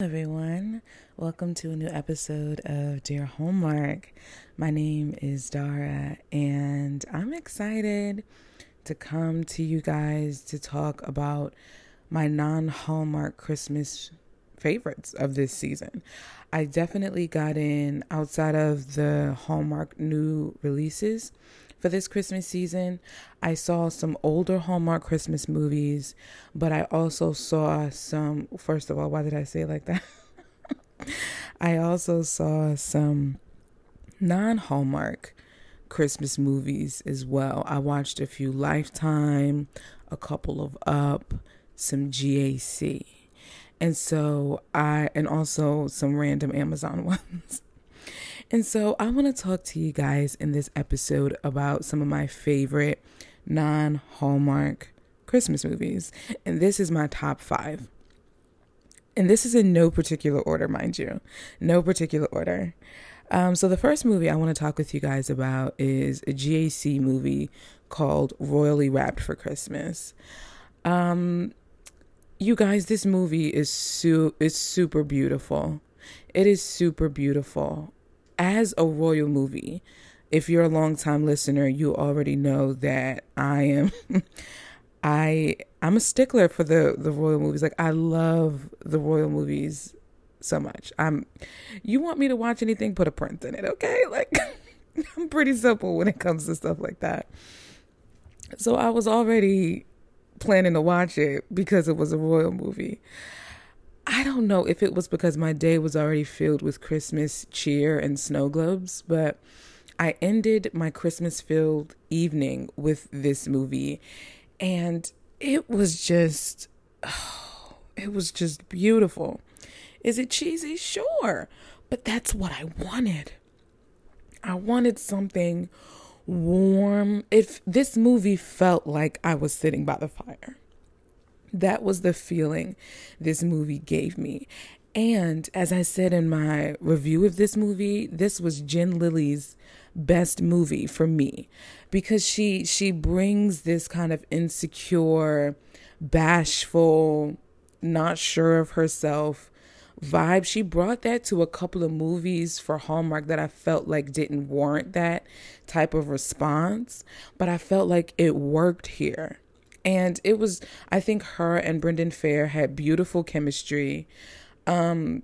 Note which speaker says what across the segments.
Speaker 1: everyone. Welcome to a new episode of Dear Hallmark. My name is Dara, and I'm excited to come to you guys to talk about my non Hallmark Christmas favorites of this season. I definitely got in outside of the Hallmark new releases for this Christmas season. I saw some older Hallmark Christmas movies, but I also saw some. First of all, why did I say like that? I also saw some non Hallmark Christmas movies as well. I watched a few Lifetime, a couple of Up, some GAC. And so I, and also some random Amazon ones. And so I want to talk to you guys in this episode about some of my favorite non Hallmark Christmas movies. And this is my top five. And this is in no particular order, mind you. No particular order. Um, so the first movie I want to talk with you guys about is a GAC movie called Royally Wrapped for Christmas. Um, you guys, this movie is su- is super beautiful. It is super beautiful as a royal movie, if you're a long time listener, you already know that I am I I'm a stickler for the the royal movies. Like I love the royal movies so much. I'm you want me to watch anything, put a prince in it, okay? Like I'm pretty simple when it comes to stuff like that. So I was already planning to watch it because it was a royal movie. I don't know if it was because my day was already filled with Christmas cheer and snow globes, but I ended my Christmas filled evening with this movie and it was just oh, it was just beautiful. Is it cheesy? Sure, but that's what I wanted. I wanted something warm. If this movie felt like I was sitting by the fire. That was the feeling this movie gave me. And as I said in my review of this movie, this was Jen Lilly's best movie for me because she she brings this kind of insecure, bashful, not sure of herself vibe. She brought that to a couple of movies for Hallmark that I felt like didn't warrant that type of response, but I felt like it worked here. And it was, I think her and Brendan Fehr had beautiful chemistry. Um,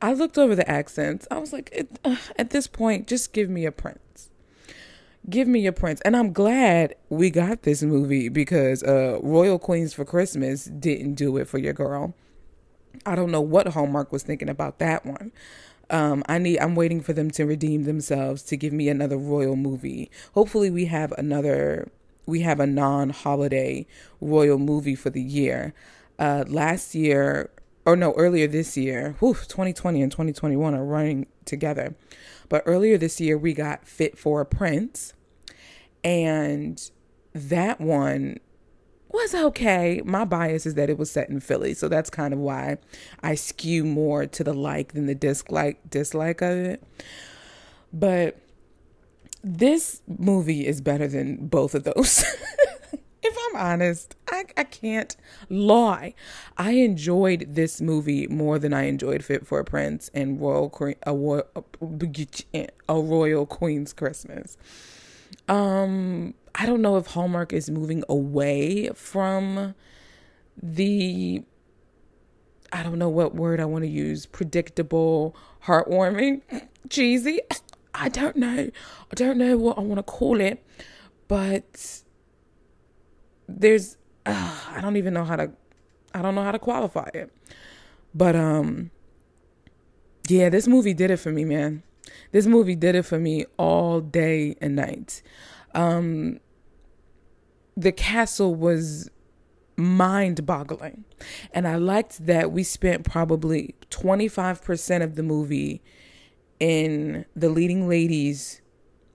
Speaker 1: I looked over the accents. I was like, it, uh, at this point, just give me a prince. Give me a prince. And I'm glad we got this movie because uh, Royal Queens for Christmas didn't do it for your girl. I don't know what Hallmark was thinking about that one. Um, I need. I'm waiting for them to redeem themselves to give me another royal movie. Hopefully, we have another we have a non-holiday royal movie for the year. Uh, last year, or no, earlier this year, whew, 2020 and 2021 are running together. But earlier this year, we got Fit for a Prince, and that one was okay. My bias is that it was set in Philly, so that's kind of why I skew more to the like than the dislike dislike of it. But this movie is better than both of those. if I'm honest, I, I can't lie. I enjoyed this movie more than I enjoyed Fit for a Prince and Royal a, a Royal Queen's Christmas. Um, I don't know if Hallmark is moving away from the I don't know what word I want to use, predictable, heartwarming, cheesy. I don't know. I don't know what I want to call it, but there's uh, I don't even know how to I don't know how to qualify it. But um yeah, this movie did it for me, man. This movie did it for me all day and night. Um the castle was mind boggling. And I liked that we spent probably 25% of the movie in the leading ladies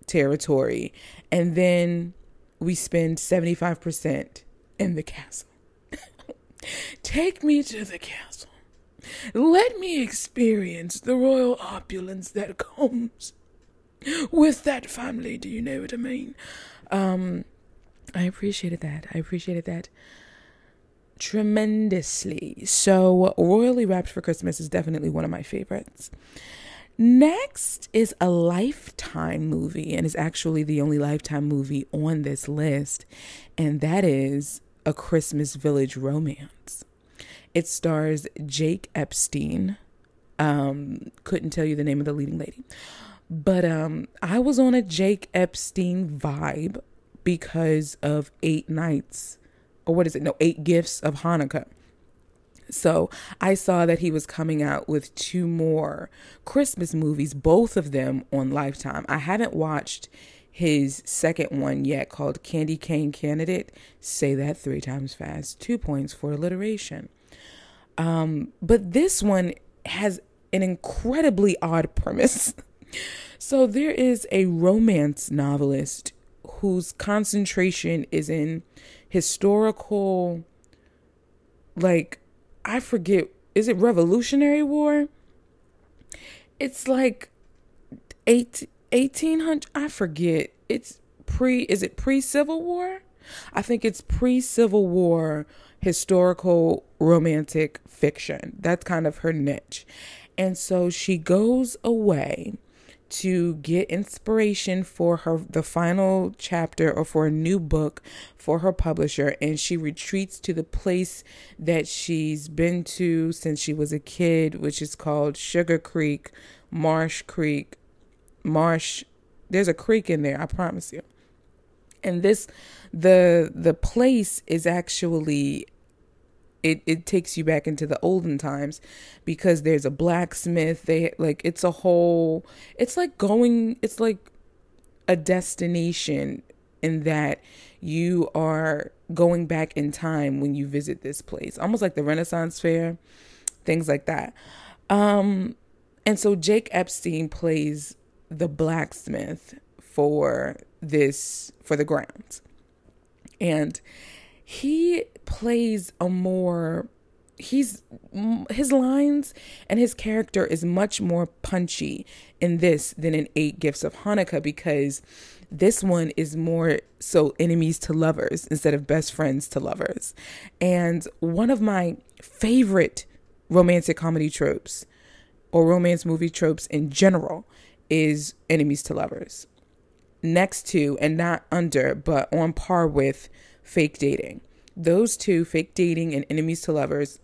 Speaker 1: territory and then we spend 75% in the castle. Take me to the castle. Let me experience the royal opulence that comes with that family. Do you know what I mean? Um, I appreciated that. I appreciated that tremendously. So, Royally Wrapped for Christmas is definitely one of my favorites. Next is a Lifetime movie, and is actually the only Lifetime movie on this list, and that is A Christmas Village Romance. It stars Jake Epstein. Um, couldn't tell you the name of the leading lady, but um, I was on a Jake Epstein vibe because of Eight Nights, or what is it? No, Eight Gifts of Hanukkah. So I saw that he was coming out with two more Christmas movies, both of them on Lifetime. I haven't watched his second one yet called Candy Cane Candidate. Say that three times fast. Two points for alliteration. Um, but this one has an incredibly odd premise. so there is a romance novelist whose concentration is in historical like I forget, is it Revolutionary War? It's like eight, 1800, I forget. It's pre, is it pre Civil War? I think it's pre Civil War historical romantic fiction. That's kind of her niche. And so she goes away to get inspiration for her the final chapter or for a new book for her publisher and she retreats to the place that she's been to since she was a kid which is called Sugar Creek, Marsh Creek, Marsh there's a creek in there, I promise you. And this the the place is actually it, it takes you back into the olden times because there's a blacksmith they like it's a whole it's like going it's like a destination in that you are going back in time when you visit this place. Almost like the renaissance fair things like that. Um and so jake epstein plays the blacksmith for this for the grounds. And he plays a more he's his lines and his character is much more punchy in this than in eight gifts of hanukkah because this one is more so enemies to lovers instead of best friends to lovers. And one of my favorite romantic comedy tropes or romance movie tropes in general is enemies to lovers. Next to and not under but on par with fake dating. Those two, fake dating and enemies to lovers,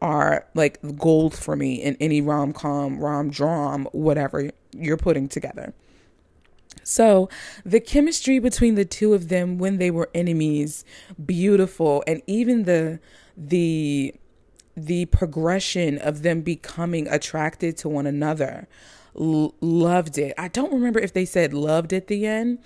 Speaker 1: are like gold for me in any rom com, rom dram, whatever you're putting together. So, the chemistry between the two of them when they were enemies, beautiful, and even the the the progression of them becoming attracted to one another. L- loved it. I don't remember if they said loved at the end,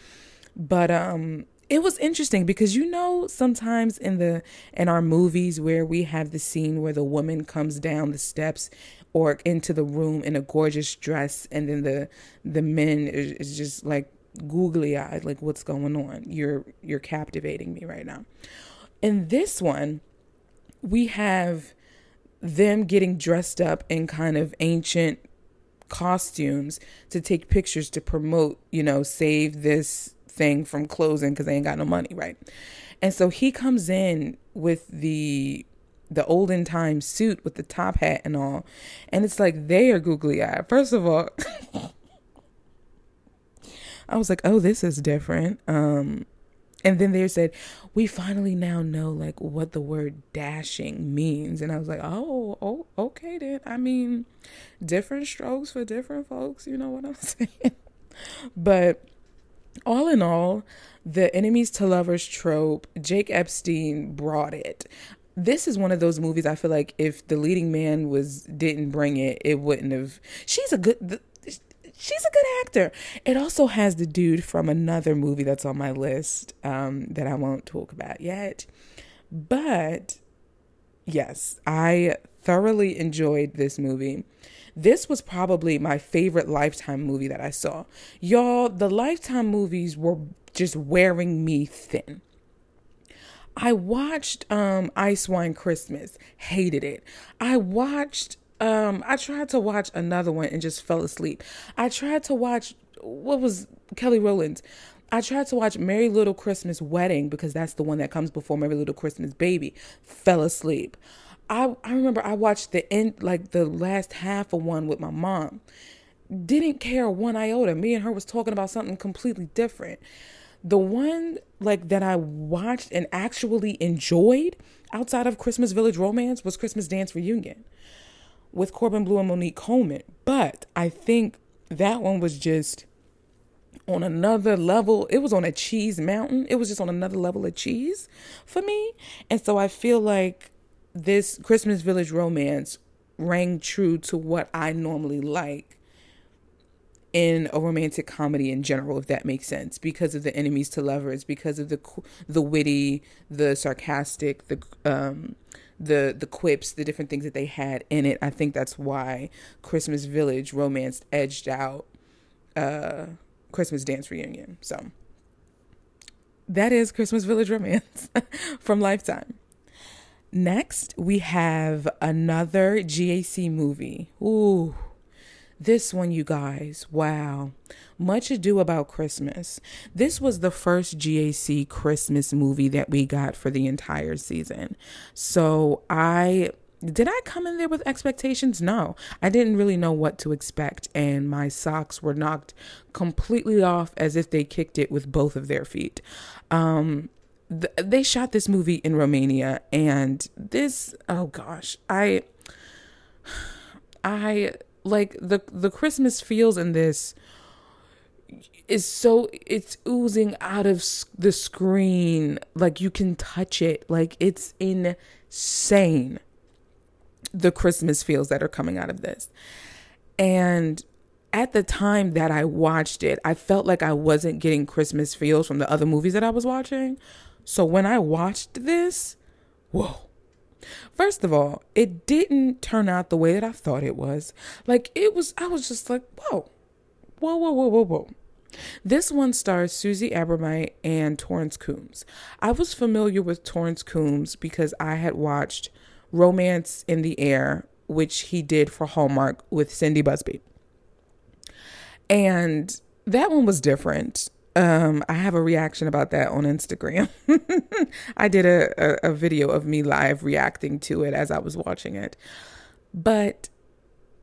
Speaker 1: but um it was interesting because you know sometimes in the in our movies where we have the scene where the woman comes down the steps or into the room in a gorgeous dress and then the the men is, is just like googly eyed like what's going on? You're you're captivating me right now. In this one we have them getting dressed up in kind of ancient costumes to take pictures to promote you know save this thing from closing because they ain't got no money, right? And so he comes in with the the olden time suit with the top hat and all, and it's like they are googly eyed. First of all, I was like, oh, this is different. Um, and then they said, we finally now know like what the word dashing means. And I was like, oh, oh, okay then. I mean, different strokes for different folks. You know what I'm saying? but all in all, the enemies to lovers trope, Jake Epstein brought it. This is one of those movies I feel like if the leading man was didn't bring it, it wouldn't have. She's a good she's a good actor. It also has the dude from another movie that's on my list um, that I won't talk about yet. But yes, I thoroughly enjoyed this movie. This was probably my favorite Lifetime movie that I saw. Y'all, the Lifetime movies were just wearing me thin. I watched um Ice Wine Christmas, hated it. I watched um I tried to watch another one and just fell asleep. I tried to watch what was Kelly Rowland's I tried to watch Merry Liddle Christmas Wedding because that's the one that comes before Merry Liddle Christmas Baby. Fell asleep. I I remember I watched the end like the last half of one with my mom. Didn't care one iota. Me and her was talking about something completely different. The one like that I watched and actually enjoyed outside of Christmas Village Romance was Christmas Dance Reunion with Corbin Bleu and Monique Coleman. But I think that one was just on another level. It was on a cheese mountain. It was just on another level of cheese for me. And so I feel like this Christmas Village romance rang true to what I normally like in a romantic comedy in general if that makes sense. Because of the enemies to lovers because of the the witty the sarcastic the um the the quips the different things that they had in it. I think that's why christmas village romance edged out uh christmas dance reunion. So that is christmas village romance from lifetime Next, we have another GAC movie. Ooh, this one, you guys, wow. Much Ado About Christmas. This was the first GAC Christmas movie that we got for the entire season. So I did I come in there with expectations? No, I didn't really know what to expect, and my socks were knocked completely off as if they kicked it with both of their feet. Um, th- they shot this movie in Romania and this oh gosh I I like the the Christmas feels in this is so it's oozing out of the screen. Like you can touch it. Like it's insane the christmas feels that are coming out of this. And at the time that i watched it i felt like i wasn't getting christmas feels from the other movies that i was watching so when I watched this, whoa. First of all, it didn't turn out the way that I thought it was. Like it was I was just like, whoa. Whoa, whoa, whoa, whoa, whoa. This one stars Susie Abromeit and Torrance Coombs. I was familiar with Torrance Coombs because I had watched Romance in the Air, which he did for Hallmark with Cindy Busby. And that one was different. Um, I have a reaction about that on Instagram. I did a, a, a video of me live reacting to it as I was watching it. But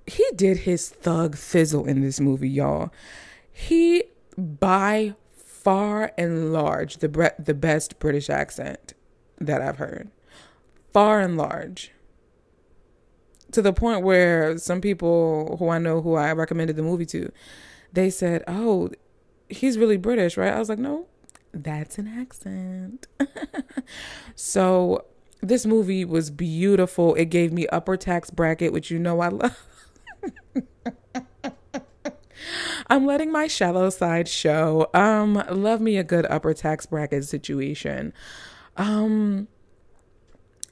Speaker 1: he did his thug fizzle in this movie, y'all. He by far and large the bre- the best British accent that I've heard. Far and large. To the point where some people who I know who I recommended the movie to, they said, "Oh, he's really British, right? I was like, no, that's an accent. so this movie was beautiful. It gave me upper tax bracket, which you know I love. I'm letting my shallow side show. Um, love me a good upper tax bracket situation. Um,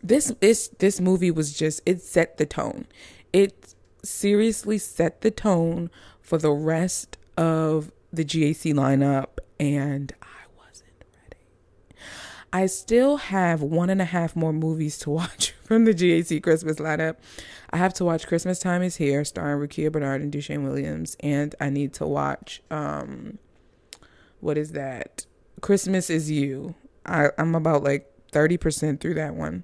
Speaker 1: this this this movie was just it set the tone. It seriously set the tone for the rest of the GAC lineup and I wasn't ready. I still have one and a half more movies to watch from the GAC Christmas lineup. I have to watch Christmas Time is Here, starring Rukiya Bernard and Dewshane Williams, and I need to watch um what is that? Christmas is You. I, I'm about like 30% through that one.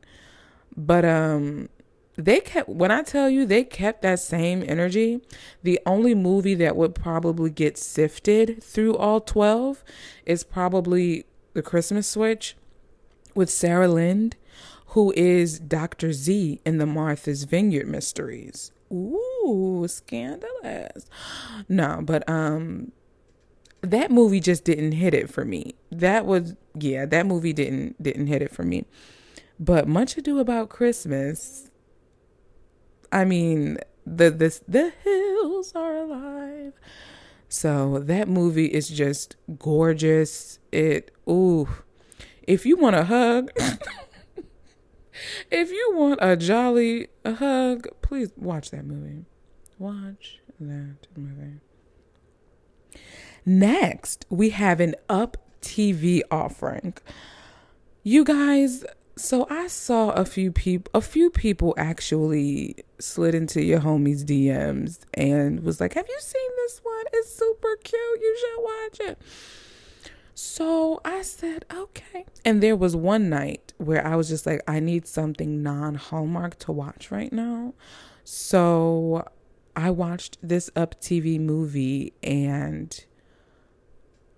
Speaker 1: But um they kept when I tell you they kept that same energy. The only movie that would probably get sifted through all 12 is probably The Christmas Switch with Sarah Lind, who is Dr. Z in the Martha's Vineyard mysteries. Ooh, scandalous. No, but um that movie just didn't hit it for me. That was yeah, that movie didn't didn't hit it for me. But Much Ado About Christmas I mean, the this the hills are alive. So that movie is just gorgeous. It ooh. If you want a hug, if you want a jolly hug, please watch that movie. Watch that movie. Next, we have an Up TV offering. You guys, so I saw a few people a few people actually slid into your homie's DMs and was like, "Have you seen this one? It's super cute. You should watch it." So I said, okay. And there was one night where I was just like, I need something non Hallmark to watch right now. So I watched this Up TV movie and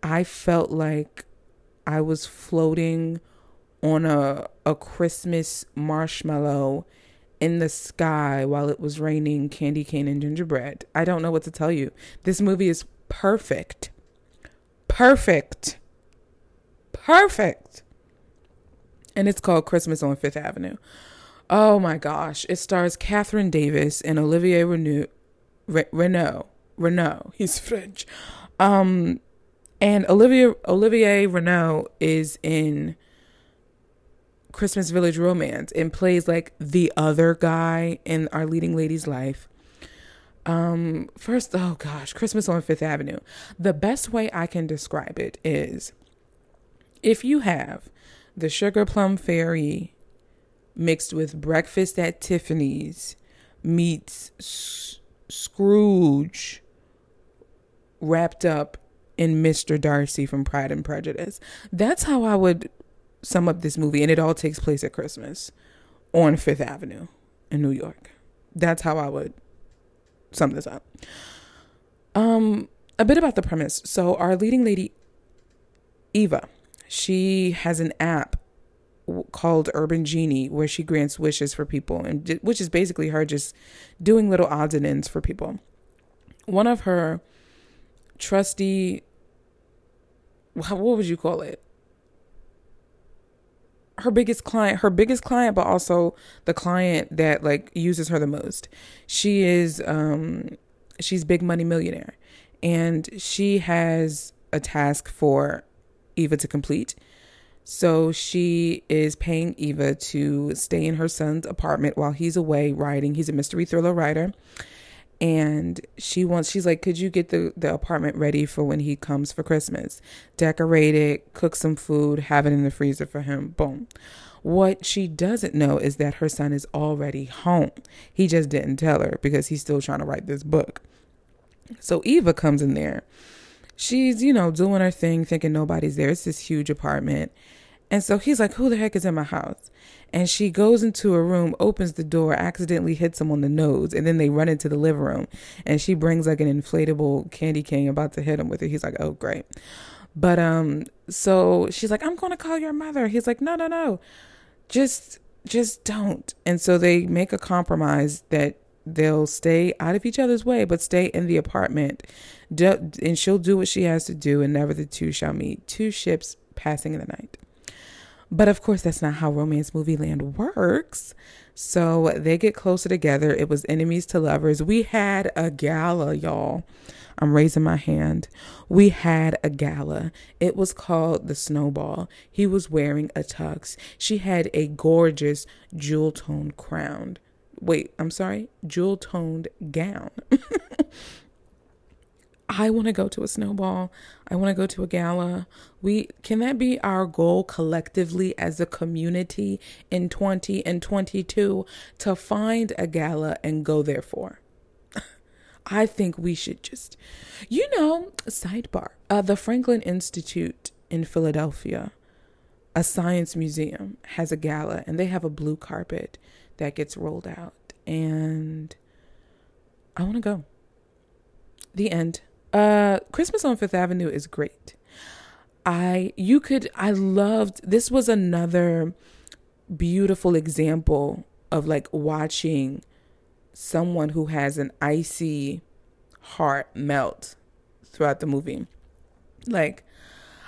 Speaker 1: I felt like I was floating on a a Christmas marshmallow in the sky while it was raining candy cane and gingerbread. I don't know what to tell you. This movie is perfect. Perfect. Perfect. And it's called Christmas on Fifth Avenue. Oh my gosh. It stars Katherine Davis and Olivier Renaud. Renaud. Renaud. He's French. Um, and Olivier Olivier Renaud is in Christmas Village Romance and plays like the other guy in our leading lady's life. Um, first, oh gosh, Christmas on Fifth Avenue. The best way I can describe it is if you have the Sugar Plum Fairy mixed with Breakfast at Tiffany's meets S- Scrooge wrapped up in Mr. Darcy from Pride and Prejudice. That's how I would sum up this movie, and it all takes place at Christmas on Fifth Avenue in New York. That's how I would sum this up. Um, a bit about the premise. So, our leading lady, Eva, she has an app called Urban Genie where she grants wishes for people, and which is basically her just doing little odds and ends for people. One of her trusty, what would you call it? Her biggest client, her biggest client, but also the client that like uses her the most. She is um she's big money millionaire and she has a task for Eva to complete. So she is paying Eva to stay in her son's apartment while he's away writing. He's a mystery thriller writer and she wants she's like could you get the the apartment ready for when he comes for christmas? Decorate it cook some food have it in the freezer for him. Boom. What she doesn't know is that her son is already home. He just didn't tell her because he's still trying to write this book. So eva comes in there. She's you know doing her thing thinking nobody's there. It's this huge apartment and so he's like who the heck is in my house and she goes into a room, opens the door, accidentally hits him on the nose, and then they run into the living room. And she brings like an inflatable candy cane about to hit him with it. He's like, "Oh, great." But um so she's like, "I'm to call your mother." He's like, "No, no, no. Just just don't." And so they make a compromise that they'll stay out of each other's way but stay in the apartment. And she'll do what she has to do and never the two shall meet. Two ships passing in the night. But of course, that's not how romance movie land works. So they get closer together. It was enemies to lovers. We had a gala, y'all. I'm raising my hand. We had a gala. It was called the Snowball. He was wearing a tux. She had a gorgeous jewel toned crown. Wait, I'm sorry, jewel toned gown. I want to go to a snowball. I want to go to a gala. We can that be our goal collectively as a community in 20 and 22 to find a gala and go there for. I think we should just you know, sidebar. Uh, the Franklin Institute in Philadelphia, a science museum has a gala and they have a blue carpet that gets rolled out and I want to go. The end. Uh, Christmas on Fifth Avenue is great. I you could I loved this was another beautiful example of like watching someone who has an icy heart melt throughout the movie. Like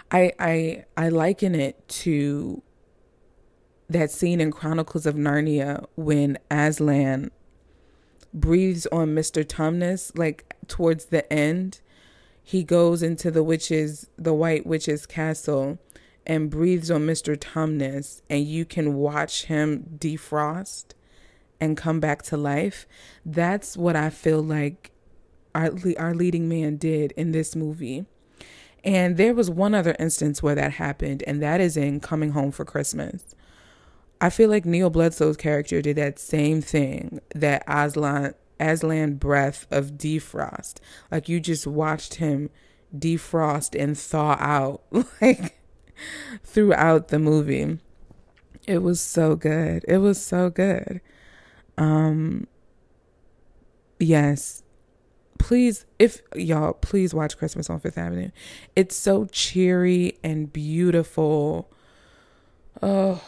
Speaker 1: I I I liken it to that scene in Chronicles of Narnia when Aslan breathes on Mr. Tumnus like towards the end he goes into the witch's the white witch's castle and breathes on Mr. Tumnus and you can watch him defrost and come back to life. That's what I feel like our our leading man did in this movie. And there was one other instance where that happened, and that is in Coming Home for Christmas. I feel like Neal Bledsoe's character did that same thing that Aslan Aslan breath of defrost. Like you just watched him defrost and thaw out like throughout the movie. It was so good. It was so good. Um yes. Please if y'all please watch Christmas on 5th Avenue. It's so cheery and beautiful. Oh,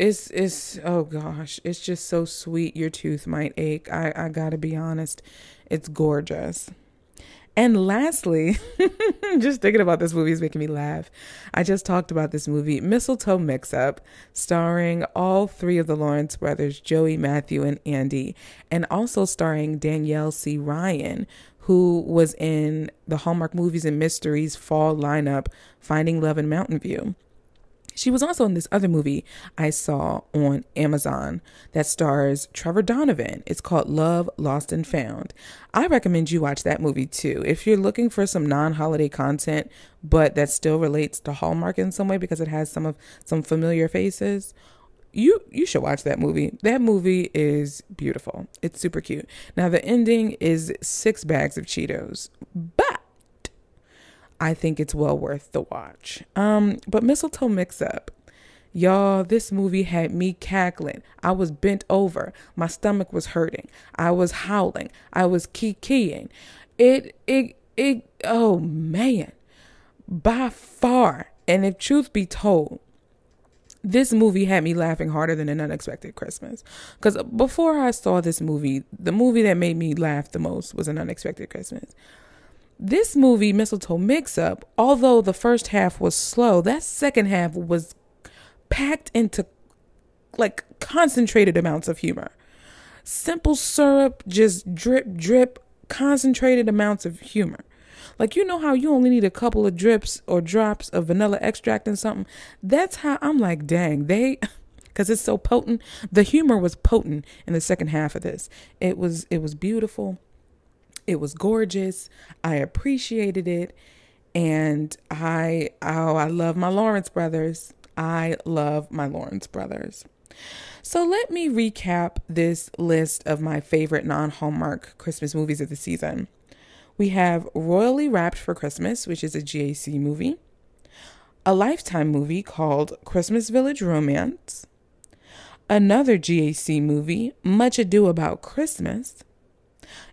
Speaker 1: it's it's oh gosh, it's just so sweet. Your tooth might ache. I I got to be honest. It's gorgeous. And lastly, just thinking about this movie is making me laugh. I just talked about this movie, Mistletoe Mix Up, starring all three of the Lawrence brothers, Joey, Matthew, and Andy, and also starring Danielle C. Ryan, who was in the Hallmark Movies and Mysteries fall lineup, Finding Love in Mountain View. She was also in this other movie I saw on Amazon that stars Trevor Donovan. It's called Love Lost and Found. I recommend you watch that movie too. If you're looking for some non-holiday content but that still relates to Hallmark in some way because it has some of some familiar faces, you you should watch that movie. That movie is beautiful. It's super cute. Now the ending is six bags of Cheetos. But I think it's well worth the watch. Um, but Mistletoe Mix Up. Y'all, this movie had me cackling. I was bent over. My stomach was hurting. I was howling. I was kikiing. It, it, it, oh man. By far, and if truth be told, this movie had me laughing harder than an unexpected Christmas. Because before I saw this movie, the movie that made me laugh the most was an unexpected Christmas. This movie, Mistletoe Mix Up, although the first half was slow, that second half was packed into like concentrated amounts of humor. Simple syrup, just drip, drip, concentrated amounts of humor. Like, you know how you only need a couple of drips or drops of vanilla extract and something? That's how I'm like, dang, they. because it's so potent the humor was potent in the second half of this it was it was beautiful it was gorgeous. I appreciated it. And I, oh, I love my Lawrence brothers. I love my Lawrence brothers. So let me recap this list of my favorite non Hallmark Christmas movies of the season. We have Royally Wrapped for Christmas, which is a GAC movie, a Lifetime movie called Christmas Village Romance, another GAC movie, Much Ado About Christmas,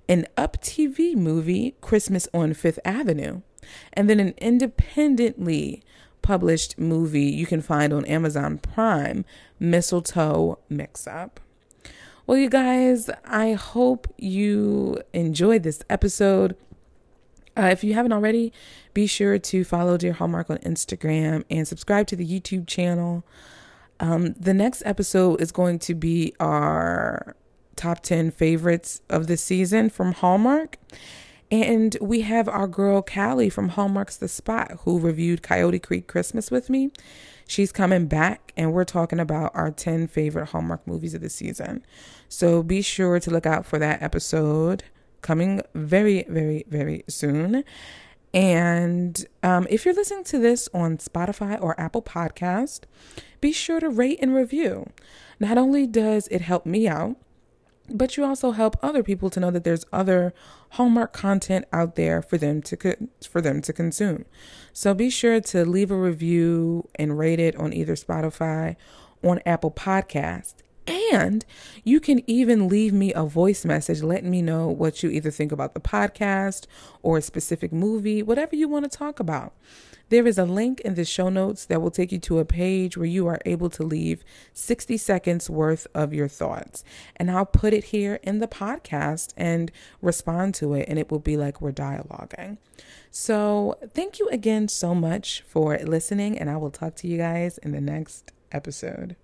Speaker 1: an Up TV movie, Christmas on Fifth Avenue, and then an independently published movie you can find on Amazon Prime, Mistletoe Mix Up. Well, you guys, I hope you enjoyed this episode. Uh, if you haven't already, be sure to follow Dear Hallmark on Instagram and subscribe to the YouTube channel. Um, the next episode is going to be our top 10 favorites of the season from Hallmark. And we have our girl Callie from Hallmark's The Spot who reviewed Coyote Creek Christmas with me. She's coming back and we're talking about our 10 favorite Hallmark movies of the season. So be sure to look out for that episode coming very, very, very soon. And um, if you're listening to this on Spotify or Apple Podcast, be sure to rate and review. Not only does it help me out, but you also help other people to know that there's other Hallmark content out there for them to co- for them to consume. So be sure to leave a review and rate it on either Spotify on Apple Podcast. And you can even leave me a voice message letting me know what you either think about the podcast or a specific movie, whatever you want to talk about. There is a link in the show notes that will take you to a page where you are able to leave 60 seconds worth of your thoughts. And I'll put it here in the podcast and respond to it, and it will be like we're dialoguing. So, thank you again so much for listening, and I will talk to you guys in the next episode.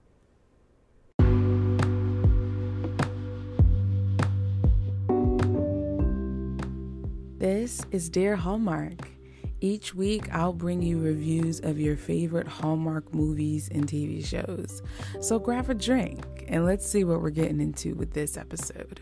Speaker 1: This is Dear Hallmark. Each week, I'll bring you reviews of your favorite Hallmark movies and TV shows. So grab a drink and let's see what we're getting into with this episode.